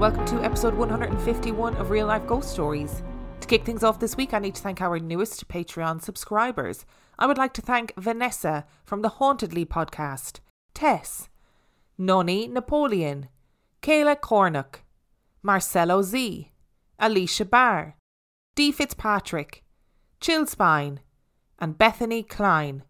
welcome to episode 151 of Real Life Ghost Stories. To kick things off this week, I need to thank our newest Patreon subscribers. I would like to thank Vanessa from the Hauntedly podcast, Tess, Noni Napoleon, Kayla Cornuck, Marcelo Z, Alicia Barr, Dee Fitzpatrick, Chillspine, and Bethany Klein.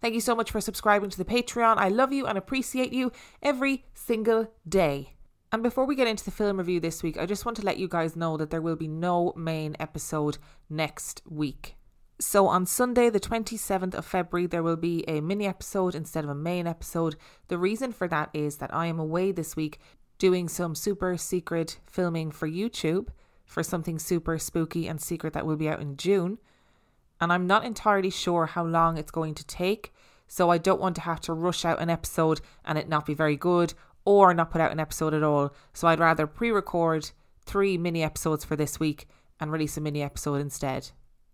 Thank you so much for subscribing to the Patreon. I love you and appreciate you every single day. And before we get into the film review this week, I just want to let you guys know that there will be no main episode next week. So on Sunday, the 27th of February, there will be a mini episode instead of a main episode. The reason for that is that I am away this week doing some super secret filming for YouTube for something super spooky and secret that will be out in June. And I'm not entirely sure how long it's going to take. So I don't want to have to rush out an episode and it not be very good or not put out an episode at all. So I'd rather pre record three mini episodes for this week and release a mini episode instead.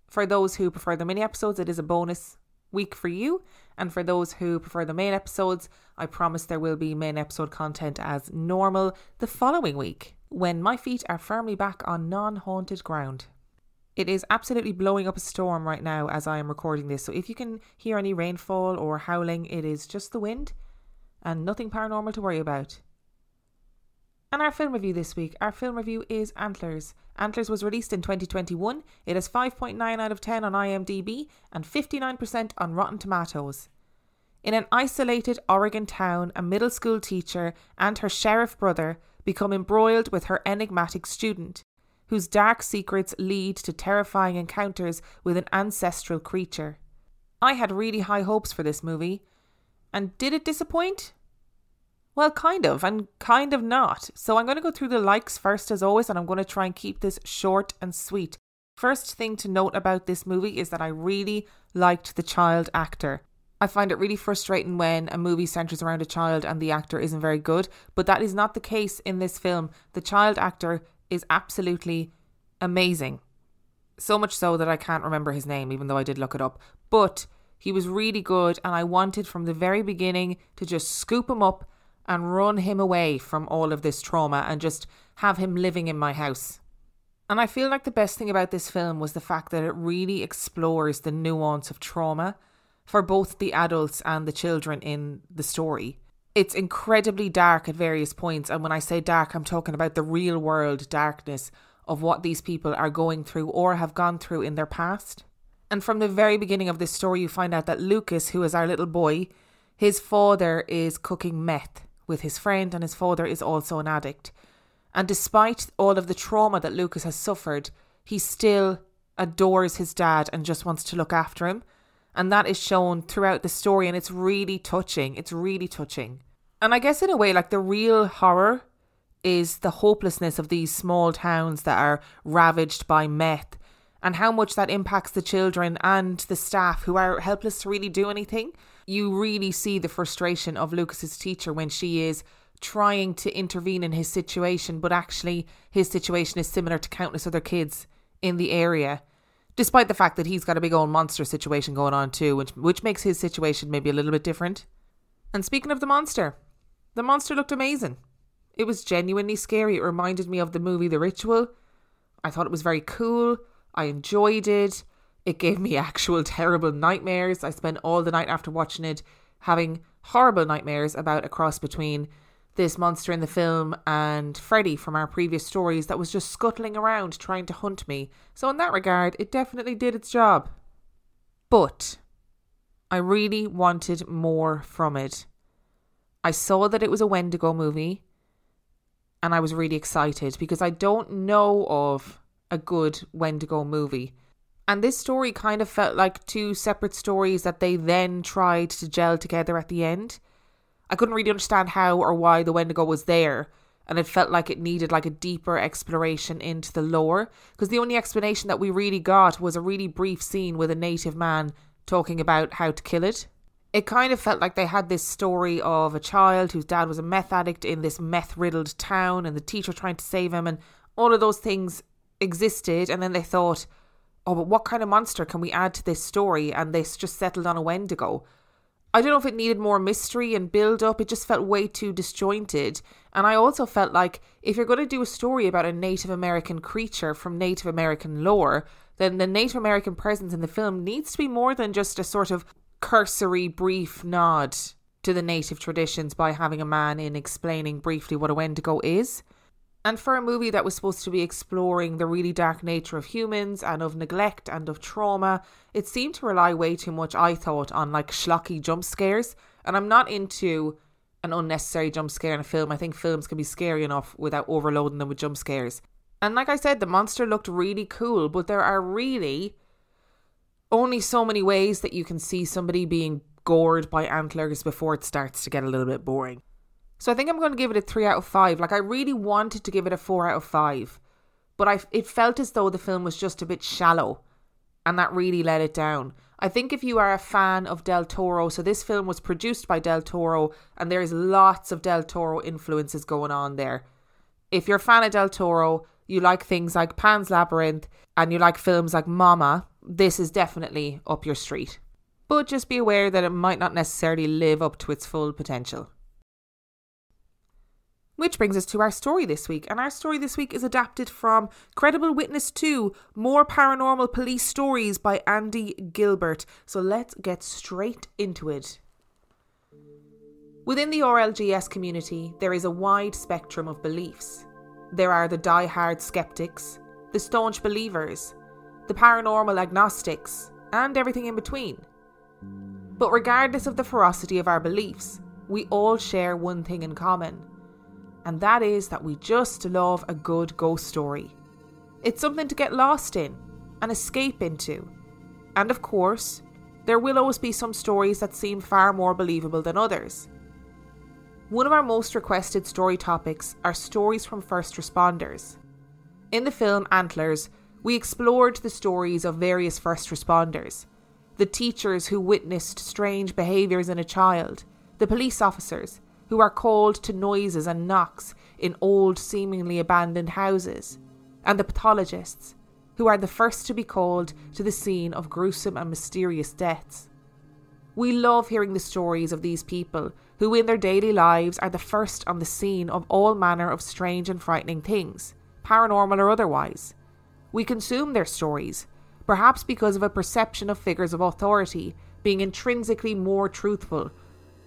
For those who prefer the mini episodes, it is a bonus week for you. And for those who prefer the main episodes, I promise there will be main episode content as normal the following week when my feet are firmly back on non haunted ground. It is absolutely blowing up a storm right now as I am recording this. So if you can hear any rainfall or howling, it is just the wind and nothing paranormal to worry about. And our film review this week, our film review is Antlers. Antlers was released in 2021. It has 5.9 out of 10 on IMDb and 59% on Rotten Tomatoes. In an isolated Oregon town, a middle school teacher and her sheriff brother become embroiled with her enigmatic student, whose dark secrets lead to terrifying encounters with an ancestral creature. I had really high hopes for this movie. And did it disappoint? Well, kind of, and kind of not. So I'm going to go through the likes first, as always, and I'm going to try and keep this short and sweet. First thing to note about this movie is that I really liked the child actor. I find it really frustrating when a movie centres around a child and the actor isn't very good, but that is not the case in this film. The child actor is absolutely amazing. So much so that I can't remember his name, even though I did look it up. But he was really good, and I wanted from the very beginning to just scoop him up and run him away from all of this trauma and just have him living in my house. And I feel like the best thing about this film was the fact that it really explores the nuance of trauma for both the adults and the children in the story. It's incredibly dark at various points, and when I say dark, I'm talking about the real world darkness of what these people are going through or have gone through in their past. And from the very beginning of this story, you find out that Lucas, who is our little boy, his father is cooking meth with his friend, and his father is also an addict. And despite all of the trauma that Lucas has suffered, he still adores his dad and just wants to look after him. And that is shown throughout the story, and it's really touching. It's really touching. And I guess, in a way, like the real horror is the hopelessness of these small towns that are ravaged by meth and how much that impacts the children and the staff who are helpless to really do anything you really see the frustration of Lucas's teacher when she is trying to intervene in his situation, but actually his situation is similar to countless other kids in the area. Despite the fact that he's got a big old monster situation going on too, which which makes his situation maybe a little bit different. And speaking of the monster, the monster looked amazing. It was genuinely scary. It reminded me of the movie The Ritual. I thought it was very cool. I enjoyed it. It gave me actual terrible nightmares. I spent all the night after watching it having horrible nightmares about a cross between this monster in the film and Freddy from our previous stories that was just scuttling around trying to hunt me. So, in that regard, it definitely did its job. But I really wanted more from it. I saw that it was a Wendigo movie and I was really excited because I don't know of a good Wendigo movie. And this story kind of felt like two separate stories that they then tried to gel together at the end. I couldn't really understand how or why the Wendigo was there, and it felt like it needed like a deeper exploration into the lore. Because the only explanation that we really got was a really brief scene with a native man talking about how to kill it. It kind of felt like they had this story of a child whose dad was a meth addict in this meth riddled town, and the teacher trying to save him, and all of those things existed, and then they thought, oh, but what kind of monster can we add to this story? And this just settled on a Wendigo. I don't know if it needed more mystery and build up. It just felt way too disjointed. And I also felt like if you're going to do a story about a Native American creature from Native American lore, then the Native American presence in the film needs to be more than just a sort of cursory, brief nod to the native traditions by having a man in explaining briefly what a Wendigo is. And for a movie that was supposed to be exploring the really dark nature of humans and of neglect and of trauma, it seemed to rely way too much, I thought, on like schlocky jump scares. And I'm not into an unnecessary jump scare in a film. I think films can be scary enough without overloading them with jump scares. And like I said, the monster looked really cool, but there are really only so many ways that you can see somebody being gored by antlers before it starts to get a little bit boring. So I think I'm going to give it a 3 out of 5. Like I really wanted to give it a 4 out of 5, but I it felt as though the film was just a bit shallow and that really let it down. I think if you are a fan of Del Toro, so this film was produced by Del Toro and there's lots of Del Toro influences going on there. If you're a fan of Del Toro, you like things like Pan's Labyrinth and you like films like Mama, this is definitely up your street. But just be aware that it might not necessarily live up to its full potential. Which brings us to our story this week, and our story this week is adapted from Credible Witness 2 More Paranormal Police Stories by Andy Gilbert. So let's get straight into it. Within the RLGS community, there is a wide spectrum of beliefs. There are the die-hard skeptics, the staunch believers, the paranormal agnostics, and everything in between. But regardless of the ferocity of our beliefs, we all share one thing in common and that is that we just love a good ghost story. It's something to get lost in and escape into. And of course, there will always be some stories that seem far more believable than others. One of our most requested story topics are stories from first responders. In the film Antlers, we explored the stories of various first responders the teachers who witnessed strange behaviours in a child, the police officers, who are called to noises and knocks in old, seemingly abandoned houses, and the pathologists, who are the first to be called to the scene of gruesome and mysterious deaths. We love hearing the stories of these people who, in their daily lives, are the first on the scene of all manner of strange and frightening things, paranormal or otherwise. We consume their stories, perhaps because of a perception of figures of authority being intrinsically more truthful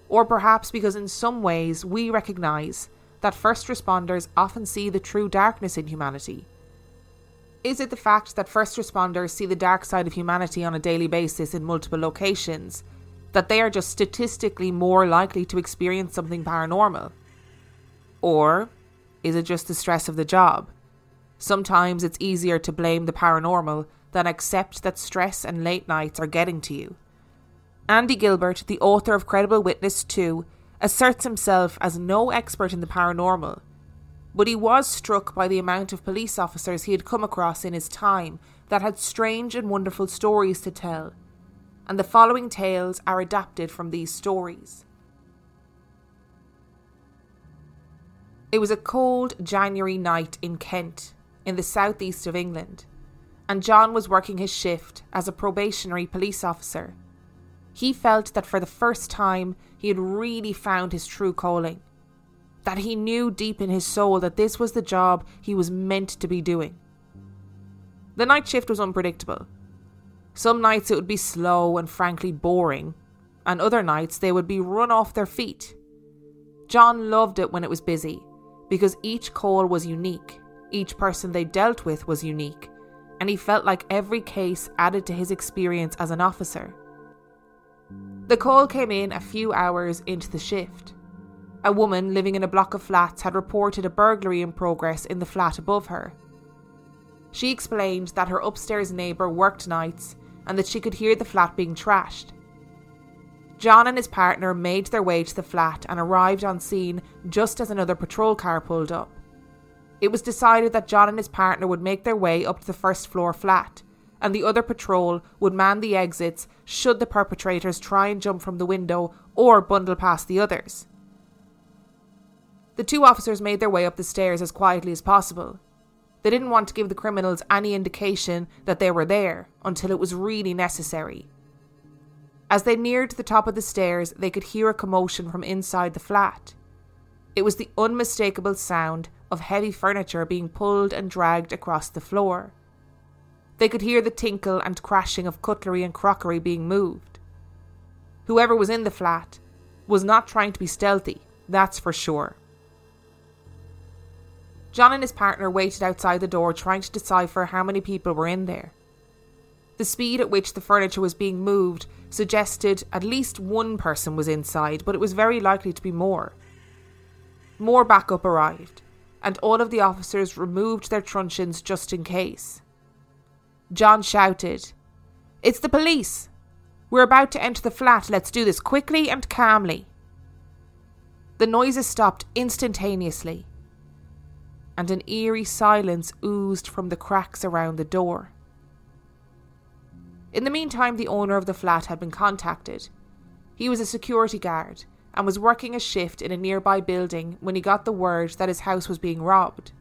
or perhaps because in some ways we recognise that first responders often see the true darkness in humanity? Is it the fact that first responders see the dark side of humanity on a daily basis in multiple locations that they are just statistically more likely to experience something paranormal? Or is it just the stress of the job? Sometimes it's easier to blame the paranormal than accept that stress and late nights are getting to you. Andy Gilbert, the author of Credible Witness 2, asserts himself as no expert in the paranormal, but he was struck by the amount of police officers he had come across in his time that had strange and wonderful stories to tell, and the following tales are adapted from these stories. It was a cold January night in Kent, in the southeast of England, and John was working his shift as a probationary police officer he felt that for the first time he had really found his true calling. That he knew deep in his soul that this was the job he was meant to be doing. The night shift was unpredictable. Some nights it would be slow and frankly boring, and other nights they would be run off their feet. John loved it when it was busy, because each call was unique, each person they dealt with was unique, and he felt like every case added to his experience as an officer. The call came in a few hours into the shift. A woman living in a block of flats had reported a burglary in progress in the flat above her. She explained that her upstairs neighbour worked nights and that she could hear the flat being trashed. John and his partner made their way to the flat and arrived on scene just as another patrol car pulled up. It was decided that John and his partner would make their way up to the first floor flat and the other patrol would man the exits should the perpetrators try and jump from the window or bundle past the others. The two officers made their way up the stairs as quietly as possible. They didn't want to give the criminals any indication that they were there until it was really necessary. As they neared the top of the stairs, they could hear a commotion from inside the flat. It was the unmistakable sound of heavy furniture being pulled and dragged across the floor. They could hear the tinkle and crashing of cutlery and crockery being moved. Whoever was in the flat was not trying to be stealthy, that's for sure. John and his partner waited outside the door trying to decipher how many people were in there. The speed at which the furniture was being moved suggested at least one person was inside, but it was very likely to be more. More backup arrived, and all of the officers removed their truncheons just in case. John shouted, It's the police! We're about to enter the flat. Let's do this quickly and calmly. The noises stopped instantaneously, and an eerie silence oozed from the cracks around the door. In the meantime, the owner of the flat had been contacted. He was a security guard and was working a shift in a nearby building when he got the word that his house was being robbed.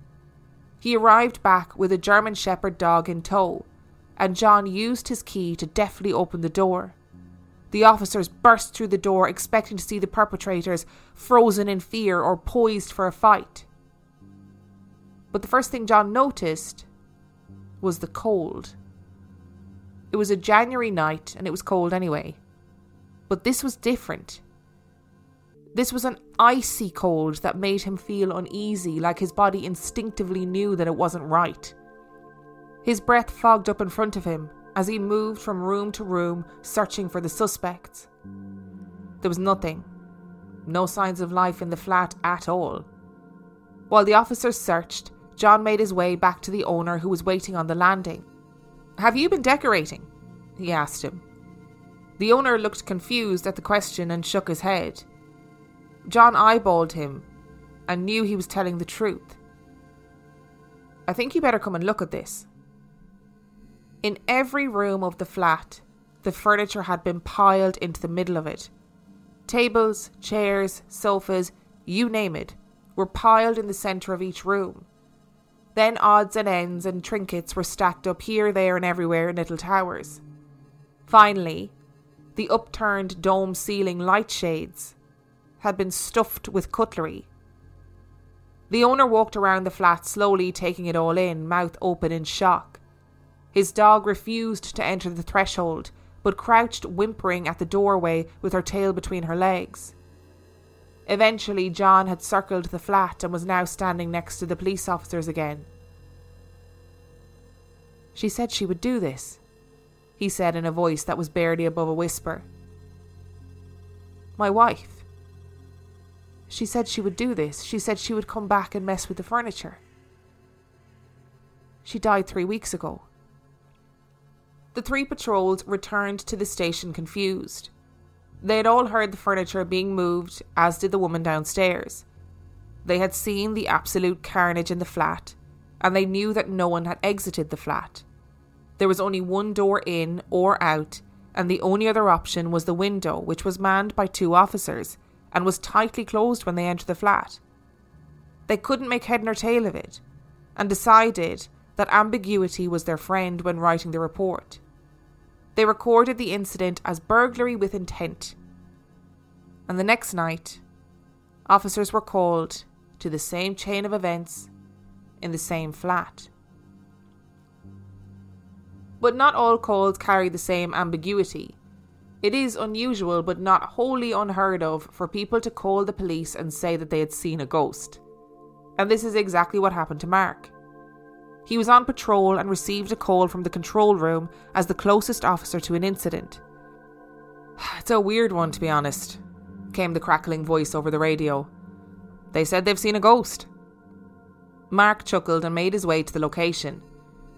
He arrived back with a German Shepherd dog in tow, and John used his key to deftly open the door. The officers burst through the door, expecting to see the perpetrators frozen in fear or poised for a fight. But the first thing John noticed was the cold. It was a January night and it was cold anyway. But this was different. This was an icy cold that made him feel uneasy, like his body instinctively knew that it wasn't right. His breath fogged up in front of him as he moved from room to room, searching for the suspects. There was nothing. No signs of life in the flat at all. While the officers searched, John made his way back to the owner who was waiting on the landing. Have you been decorating? he asked him. The owner looked confused at the question and shook his head. John eyeballed him and knew he was telling the truth. I think you better come and look at this. In every room of the flat, the furniture had been piled into the middle of it. Tables, chairs, sofas, you name it, were piled in the centre of each room. Then odds and ends and trinkets were stacked up here, there, and everywhere in little towers. Finally, the upturned dome ceiling light shades had been stuffed with cutlery. The owner walked around the flat slowly, taking it all in, mouth open in shock. His dog refused to enter the threshold, but crouched whimpering at the doorway with her tail between her legs. Eventually, John had circled the flat and was now standing next to the police officers again. She said she would do this, he said in a voice that was barely above a whisper. My wife. She said she would do this. She said she would come back and mess with the furniture. She died three weeks ago. The three patrols returned to the station confused. They had all heard the furniture being moved, as did the woman downstairs. They had seen the absolute carnage in the flat, and they knew that no one had exited the flat. There was only one door in or out, and the only other option was the window, which was manned by two officers and was tightly closed when they entered the flat. They couldn't make head nor tail of it, and decided that ambiguity was their friend when writing the report. They recorded the incident as burglary with intent. And the next night, officers were called to the same chain of events in the same flat. But not all calls carry the same ambiguity. It is unusual but not wholly unheard of for people to call the police and say that they had seen a ghost. And this is exactly what happened to Mark. He was on patrol and received a call from the control room as the closest officer to an incident. It's a weird one, to be honest, came the crackling voice over the radio. They said they've seen a ghost. Mark chuckled and made his way to the location.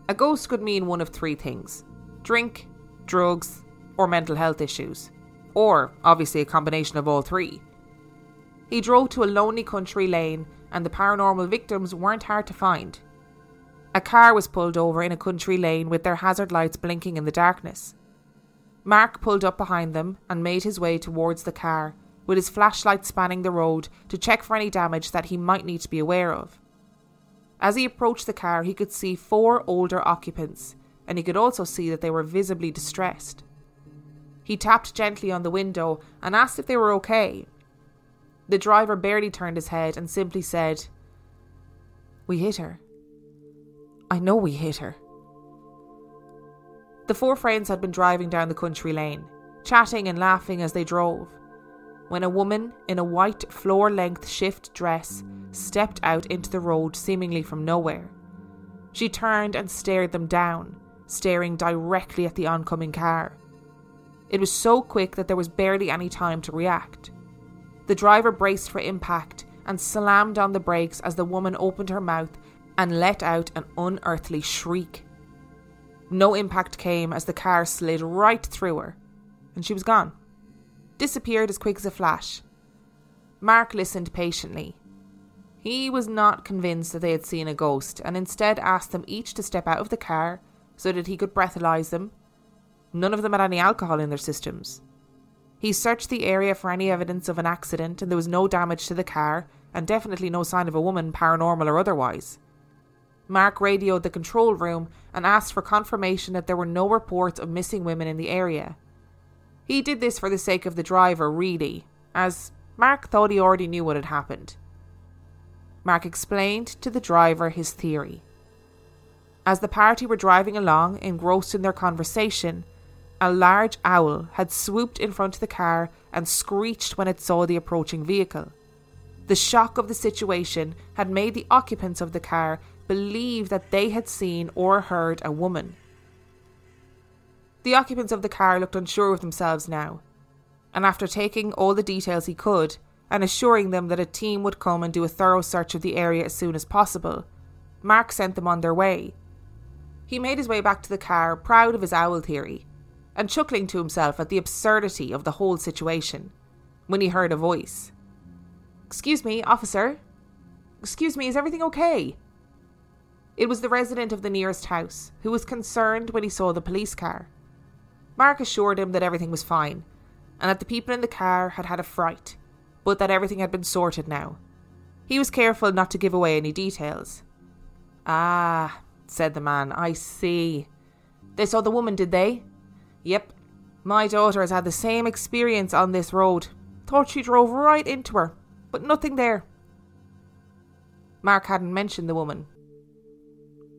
A ghost could mean one of three things drink, drugs, or mental health issues. Or, obviously, a combination of all three. He drove to a lonely country lane, and the paranormal victims weren't hard to find. A car was pulled over in a country lane with their hazard lights blinking in the darkness. Mark pulled up behind them and made his way towards the car, with his flashlight spanning the road to check for any damage that he might need to be aware of. As he approached the car, he could see four older occupants, and he could also see that they were visibly distressed. He tapped gently on the window and asked if they were okay. The driver barely turned his head and simply said, We hit her. I know we hit her. The four friends had been driving down the country lane, chatting and laughing as they drove, when a woman in a white floor length shift dress stepped out into the road seemingly from nowhere. She turned and stared them down, staring directly at the oncoming car. It was so quick that there was barely any time to react. The driver braced for impact and slammed on the brakes as the woman opened her mouth and let out an unearthly shriek. No impact came as the car slid right through her, and she was gone disappeared as quick as a flash. Mark listened patiently. He was not convinced that they had seen a ghost and instead asked them each to step out of the car so that he could breathalyze them. None of them had any alcohol in their systems. He searched the area for any evidence of an accident and there was no damage to the car and definitely no sign of a woman, paranormal or otherwise. Mark radioed the control room and asked for confirmation that there were no reports of missing women in the area. He did this for the sake of the driver, really, as Mark thought he already knew what had happened. Mark explained to the driver his theory. As the party were driving along, engrossed in their conversation, a large owl had swooped in front of the car and screeched when it saw the approaching vehicle. The shock of the situation had made the occupants of the car believe that they had seen or heard a woman. The occupants of the car looked unsure of themselves now, and after taking all the details he could and assuring them that a team would come and do a thorough search of the area as soon as possible, Mark sent them on their way. He made his way back to the car, proud of his owl theory, and chuckling to himself at the absurdity of the whole situation, when he heard a voice. Excuse me, officer. Excuse me, is everything okay? It was the resident of the nearest house, who was concerned when he saw the police car. Mark assured him that everything was fine, and that the people in the car had had a fright, but that everything had been sorted now. He was careful not to give away any details. Ah, said the man, I see. They saw the woman, did they? Yep. My daughter has had the same experience on this road. Thought she drove right into her, but nothing there. Mark hadn't mentioned the woman,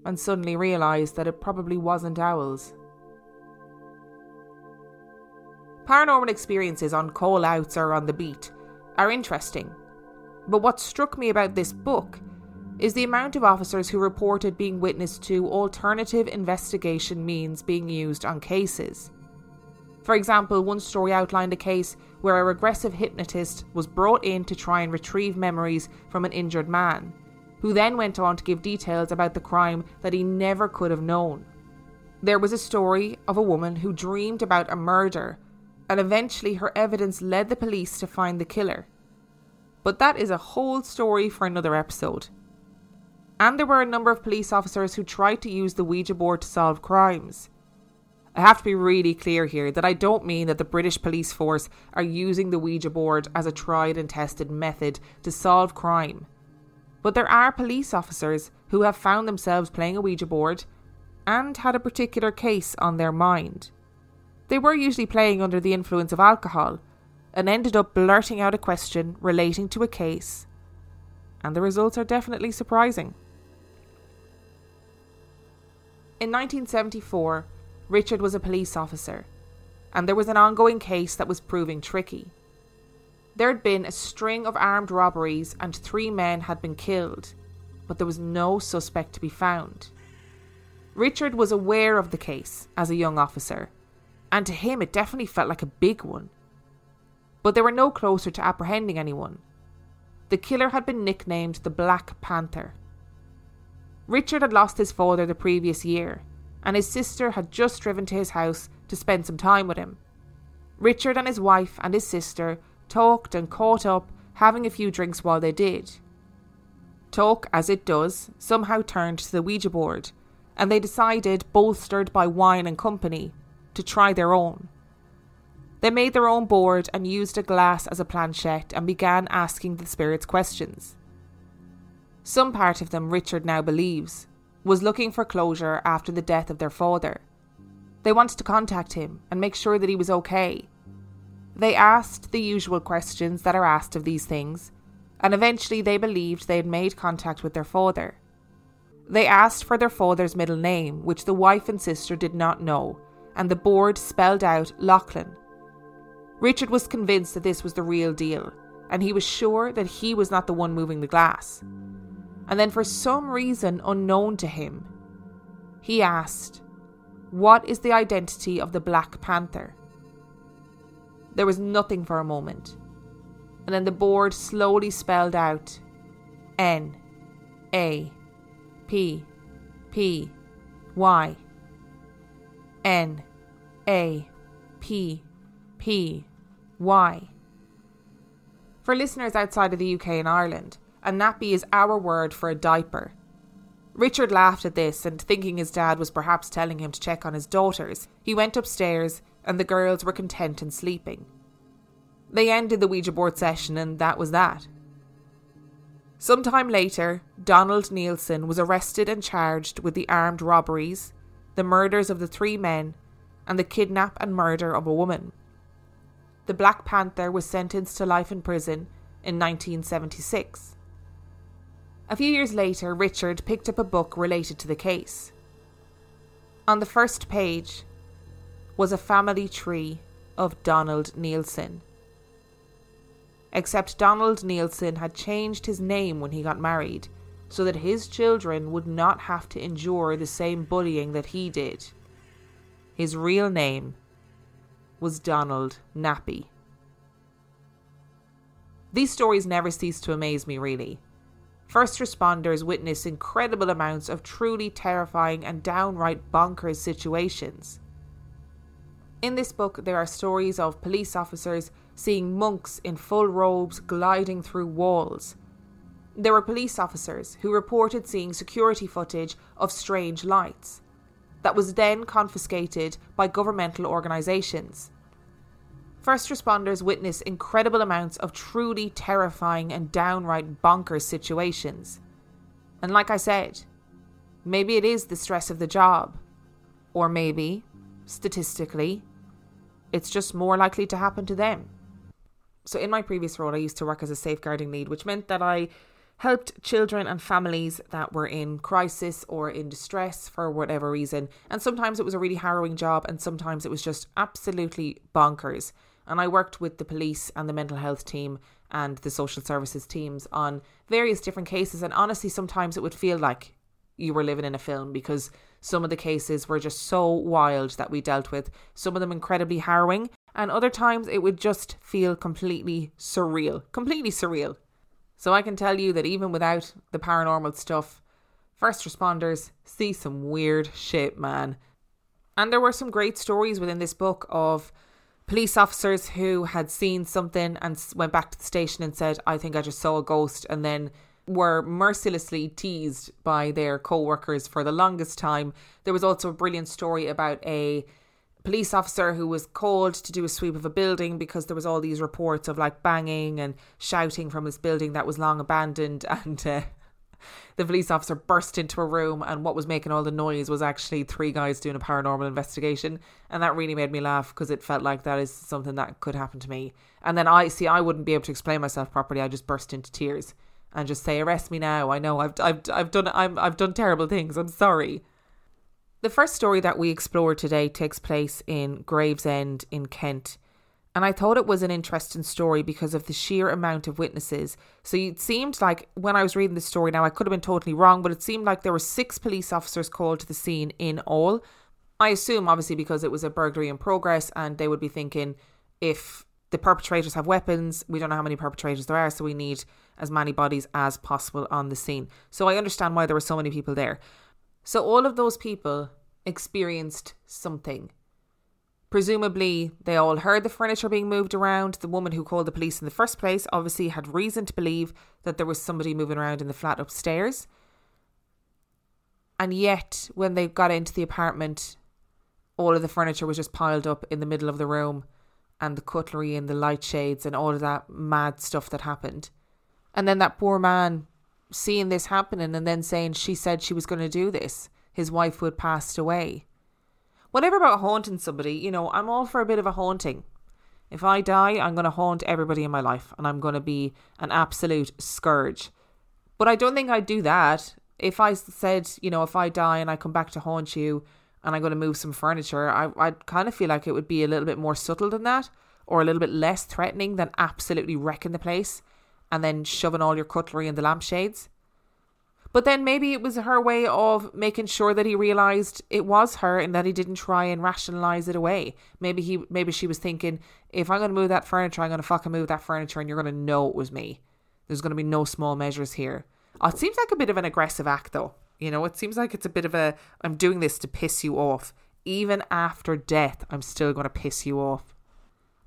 and suddenly realised that it probably wasn't owls. Paranormal experiences on call outs or on the beat are interesting. But what struck me about this book is the amount of officers who reported being witness to alternative investigation means being used on cases. For example, one story outlined a case where a regressive hypnotist was brought in to try and retrieve memories from an injured man, who then went on to give details about the crime that he never could have known. There was a story of a woman who dreamed about a murder and eventually her evidence led the police to find the killer. But that is a whole story for another episode. And there were a number of police officers who tried to use the Ouija board to solve crimes. I have to be really clear here that I don't mean that the British police force are using the Ouija board as a tried and tested method to solve crime. But there are police officers who have found themselves playing a Ouija board and had a particular case on their mind. They were usually playing under the influence of alcohol and ended up blurting out a question relating to a case. And the results are definitely surprising. In 1974, Richard was a police officer, and there was an ongoing case that was proving tricky. There had been a string of armed robberies, and three men had been killed, but there was no suspect to be found. Richard was aware of the case as a young officer and to him it definitely felt like a big one. But they were no closer to apprehending anyone. The killer had been nicknamed the Black Panther. Richard had lost his father the previous year, and his sister had just driven to his house to spend some time with him. Richard and his wife and his sister talked and caught up, having a few drinks while they did. Talk, as it does, somehow turned to the Ouija board, and they decided, bolstered by wine and company, to try their own. They made their own board and used a glass as a planchette and began asking the spirits questions. Some part of them, Richard now believes, was looking for closure after the death of their father. They wanted to contact him and make sure that he was okay. They asked the usual questions that are asked of these things, and eventually they believed they had made contact with their father. They asked for their father's middle name, which the wife and sister did not know, and the board spelled out Lachlan. Richard was convinced that this was the real deal, and he was sure that he was not the one moving the glass. And then, for some reason unknown to him, he asked, What is the identity of the Black Panther? There was nothing for a moment, and then the board slowly spelled out N A P P Y N A P P Y. For listeners outside of the UK and Ireland, a nappy is our word for a diaper. Richard laughed at this and, thinking his dad was perhaps telling him to check on his daughters, he went upstairs and the girls were content in sleeping. They ended the Ouija board session and that was that. Some time later, Donald Neilson was arrested and charged with the armed robberies, the murders of the three men, and the kidnap and murder of a woman. The Black Panther was sentenced to life in prison in 1976. A few years later, Richard picked up a book related to the case. On the first page was a family tree of Donald Neilson. Except Donald Neilson had changed his name when he got married so that his children would not have to endure the same bullying that he did. His real name was Donald Nappy. These stories never cease to amaze me, really. First responders witness incredible amounts of truly terrifying and downright bonkers situations. In this book, there are stories of police officers seeing monks in full robes gliding through walls, there were police officers who reported seeing security footage of strange lights that was then confiscated by governmental organisations. First responders witness incredible amounts of truly terrifying and downright bonkers situations. And like I said, maybe it is the stress of the job, or maybe, statistically, it's just more likely to happen to them. So, in my previous role, I used to work as a safeguarding lead, which meant that I helped children and families that were in crisis or in distress for whatever reason. And sometimes it was a really harrowing job, and sometimes it was just absolutely bonkers. And I worked with the police and the mental health team and the social services teams on various different cases. And honestly, sometimes it would feel like you were living in a film because some of the cases were just so wild that we dealt with, some of them incredibly harrowing, and other times it would just feel completely surreal. Completely surreal. So I can tell you that even without the paranormal stuff, first responders see some weird shit, man. And there were some great stories within this book of police officers who had seen something and went back to the station and said, I think I just saw a ghost, and then were mercilessly teased by their co workers for the longest time. There was also a brilliant story about a police officer who was called to do a sweep of a building because there was all these reports of like banging and shouting from this building that was long abandoned and uh, the police officer burst into a room and what was making all the noise was actually three guys doing a paranormal investigation and that really made me laugh because it felt like that is something that could happen to me. And then i see i wouldn't be able to explain myself properly. I just burst into tears and just say arrest me now i know i've i've, I've done I'm, i've done terrible things i'm sorry the first story that we explore today takes place in Gravesend in Kent. And I thought it was an interesting story because of the sheer amount of witnesses. So it seemed like when I was reading the story, now I could have been totally wrong, but it seemed like there were six police officers called to the scene in all. I assume, obviously, because it was a burglary in progress, and they would be thinking if the perpetrators have weapons, we don't know how many perpetrators there are, so we need as many bodies as possible on the scene. So I understand why there were so many people there. So all of those people experienced something. Presumably, they all heard the furniture being moved around. The woman who called the police in the first place obviously had reason to believe that there was somebody moving around in the flat upstairs. And yet, when they got into the apartment, all of the furniture was just piled up in the middle of the room, and the cutlery and the light shades and all of that mad stuff that happened. And then that poor man seeing this happening and then saying she said she was going to do this, his wife who had passed away. whatever about haunting somebody, you know, I'm all for a bit of a haunting. If I die, I'm going to haunt everybody in my life and I'm going to be an absolute scourge. But I don't think I'd do that. If I said, you know, if I die and I come back to haunt you and I'm going to move some furniture, I, I'd kind of feel like it would be a little bit more subtle than that or a little bit less threatening than absolutely wrecking the place and then shoving all your cutlery in the lampshades. But then maybe it was her way of making sure that he realized it was her and that he didn't try and rationalize it away. Maybe he maybe she was thinking, if I'm going to move that furniture, I'm going to fucking move that furniture and you're going to know it was me. There's going to be no small measures here. Oh, it seems like a bit of an aggressive act though. You know, it seems like it's a bit of a I'm doing this to piss you off. Even after death, I'm still going to piss you off.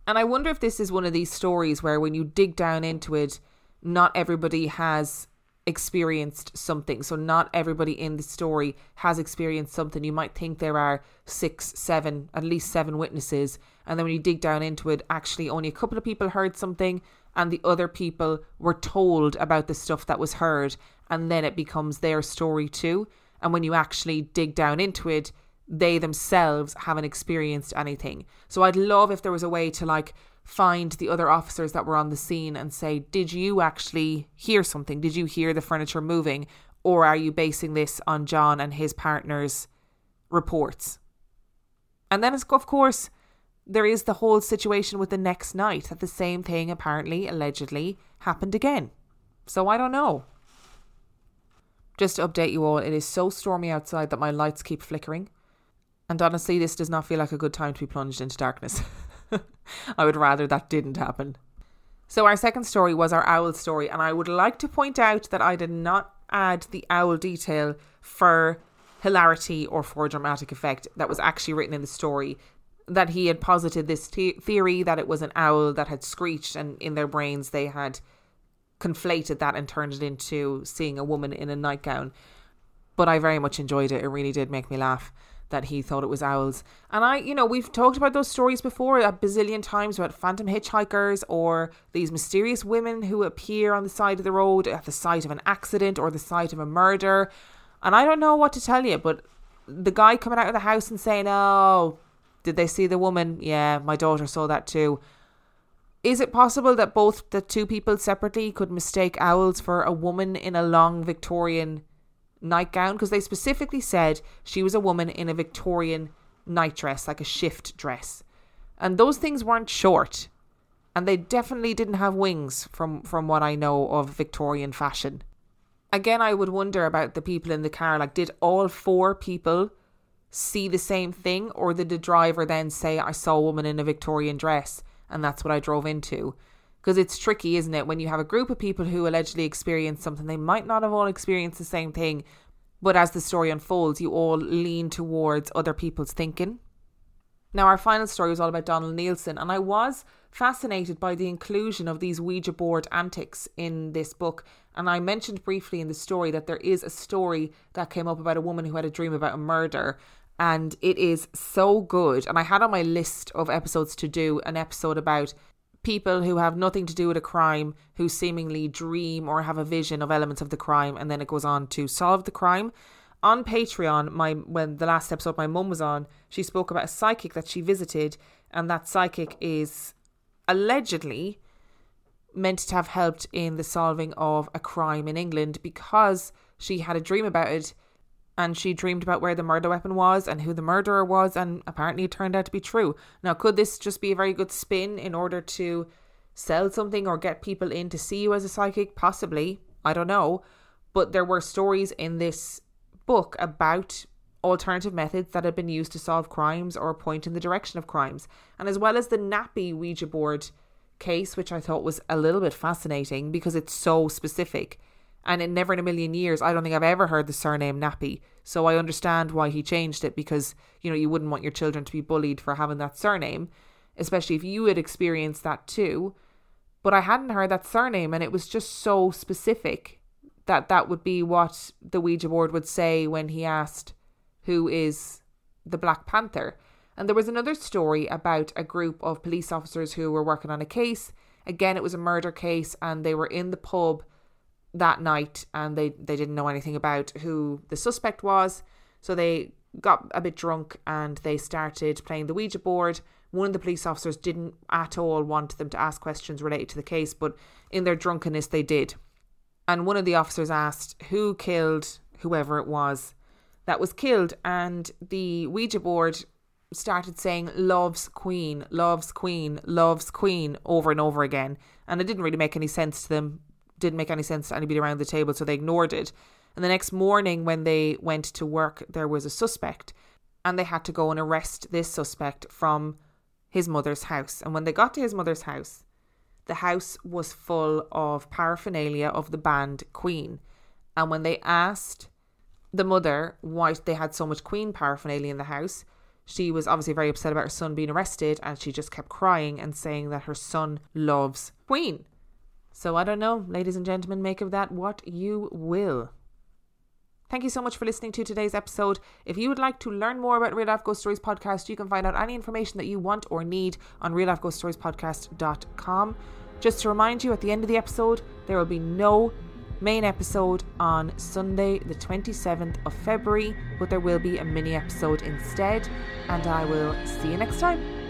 And I wonder if this is one of these stories where when you dig down into it, not everybody has experienced something. So not everybody in the story has experienced something. You might think there are six, seven, at least seven witnesses. And then when you dig down into it, actually only a couple of people heard something and the other people were told about the stuff that was heard. And then it becomes their story too. And when you actually dig down into it, they themselves haven't experienced anything. So I'd love if there was a way to like find the other officers that were on the scene and say, Did you actually hear something? Did you hear the furniture moving? Or are you basing this on John and his partner's reports? And then, of course, there is the whole situation with the next night that the same thing apparently, allegedly, happened again. So I don't know. Just to update you all, it is so stormy outside that my lights keep flickering. And honestly, this does not feel like a good time to be plunged into darkness. I would rather that didn't happen. So, our second story was our owl story, and I would like to point out that I did not add the owl detail for hilarity or for dramatic effect that was actually written in the story. That he had posited this te- theory that it was an owl that had screeched, and in their brains they had conflated that and turned it into seeing a woman in a nightgown. But I very much enjoyed it. It really did make me laugh that he thought it was owls. And I, you know, we've talked about those stories before a bazillion times about phantom hitchhikers or these mysterious women who appear on the side of the road at the site of an accident or the site of a murder. And I don't know what to tell you, but the guy coming out of the house and saying, Oh, did they see the woman? Yeah, my daughter saw that too. Is it possible that both the two people separately could mistake owls for a woman in a long Victorian nightgown because they specifically said she was a woman in a Victorian nightdress, like a shift dress. And those things weren't short. And they definitely didn't have wings from, from what I know of Victorian fashion. Again, I would wonder about the people in the car. Like, did all four people see the same thing? Or did the driver then say, I saw a woman in a Victorian dress and that's what I drove into? because it's tricky, isn't it? When you have a group of people who allegedly experienced something, they might not have all experienced the same thing, but as the story unfolds, you all lean towards other people's thinking. Now, our final story was all about Donald Neilson, and I was fascinated by the inclusion of these Ouija board antics in this book. And I mentioned briefly in the story that there is a story that came up about a woman who had a dream about a murder, and it is so good. And I had on my list of episodes to do an episode about people who have nothing to do with a crime who seemingly dream or have a vision of elements of the crime and then it goes on to solve the crime on patreon my when the last episode my mum was on she spoke about a psychic that she visited and that psychic is allegedly meant to have helped in the solving of a crime in england because she had a dream about it and she dreamed about where the murder weapon was and who the murderer was, and apparently it turned out to be true. Now, could this just be a very good spin in order to sell something or get people in to see you as a psychic? Possibly. I don't know. But there were stories in this book about alternative methods that had been used to solve crimes or point in the direction of crimes. And as well as the nappy Ouija board case, which I thought was a little bit fascinating because it's so specific. And in never in a million years, I don't think I've ever heard the surname Nappy. So I understand why he changed it because, you know, you wouldn't want your children to be bullied for having that surname, especially if you had experienced that too. But I hadn't heard that surname and it was just so specific that that would be what the Ouija board would say when he asked who is the Black Panther. And there was another story about a group of police officers who were working on a case. Again, it was a murder case and they were in the pub that night and they, they didn't know anything about who the suspect was. So they got a bit drunk and they started playing the Ouija board. One of the police officers didn't at all want them to ask questions related to the case, but in their drunkenness, they did. And one of the officers asked who killed whoever it was that was killed, and the Ouija board started saying loves queen loves queen loves queen over and over again and it didn't really make any sense to them didn't make any sense to anybody around the table so they ignored it and the next morning when they went to work there was a suspect and they had to go and arrest this suspect from his mother's house and when they got to his mother's house the house was full of paraphernalia of the band queen and when they asked the mother why they had so much Queen paraphernalia in the house. She was obviously very upset about her son being arrested and she just kept crying and saying that her son loves Queen. So I don't know, ladies and gentlemen, make of that what you will. Thank you so much for listening to today's episode. If you would like to learn more about Real Life Ghost Stories podcast, you can find out any information that you want or need on reallifeghoststoriespodcast.com. Just to remind you, at the end of the episode, there will be no main episode on Sunday, the 27th of February, but there will be a mini episode instead. And I will see you next time.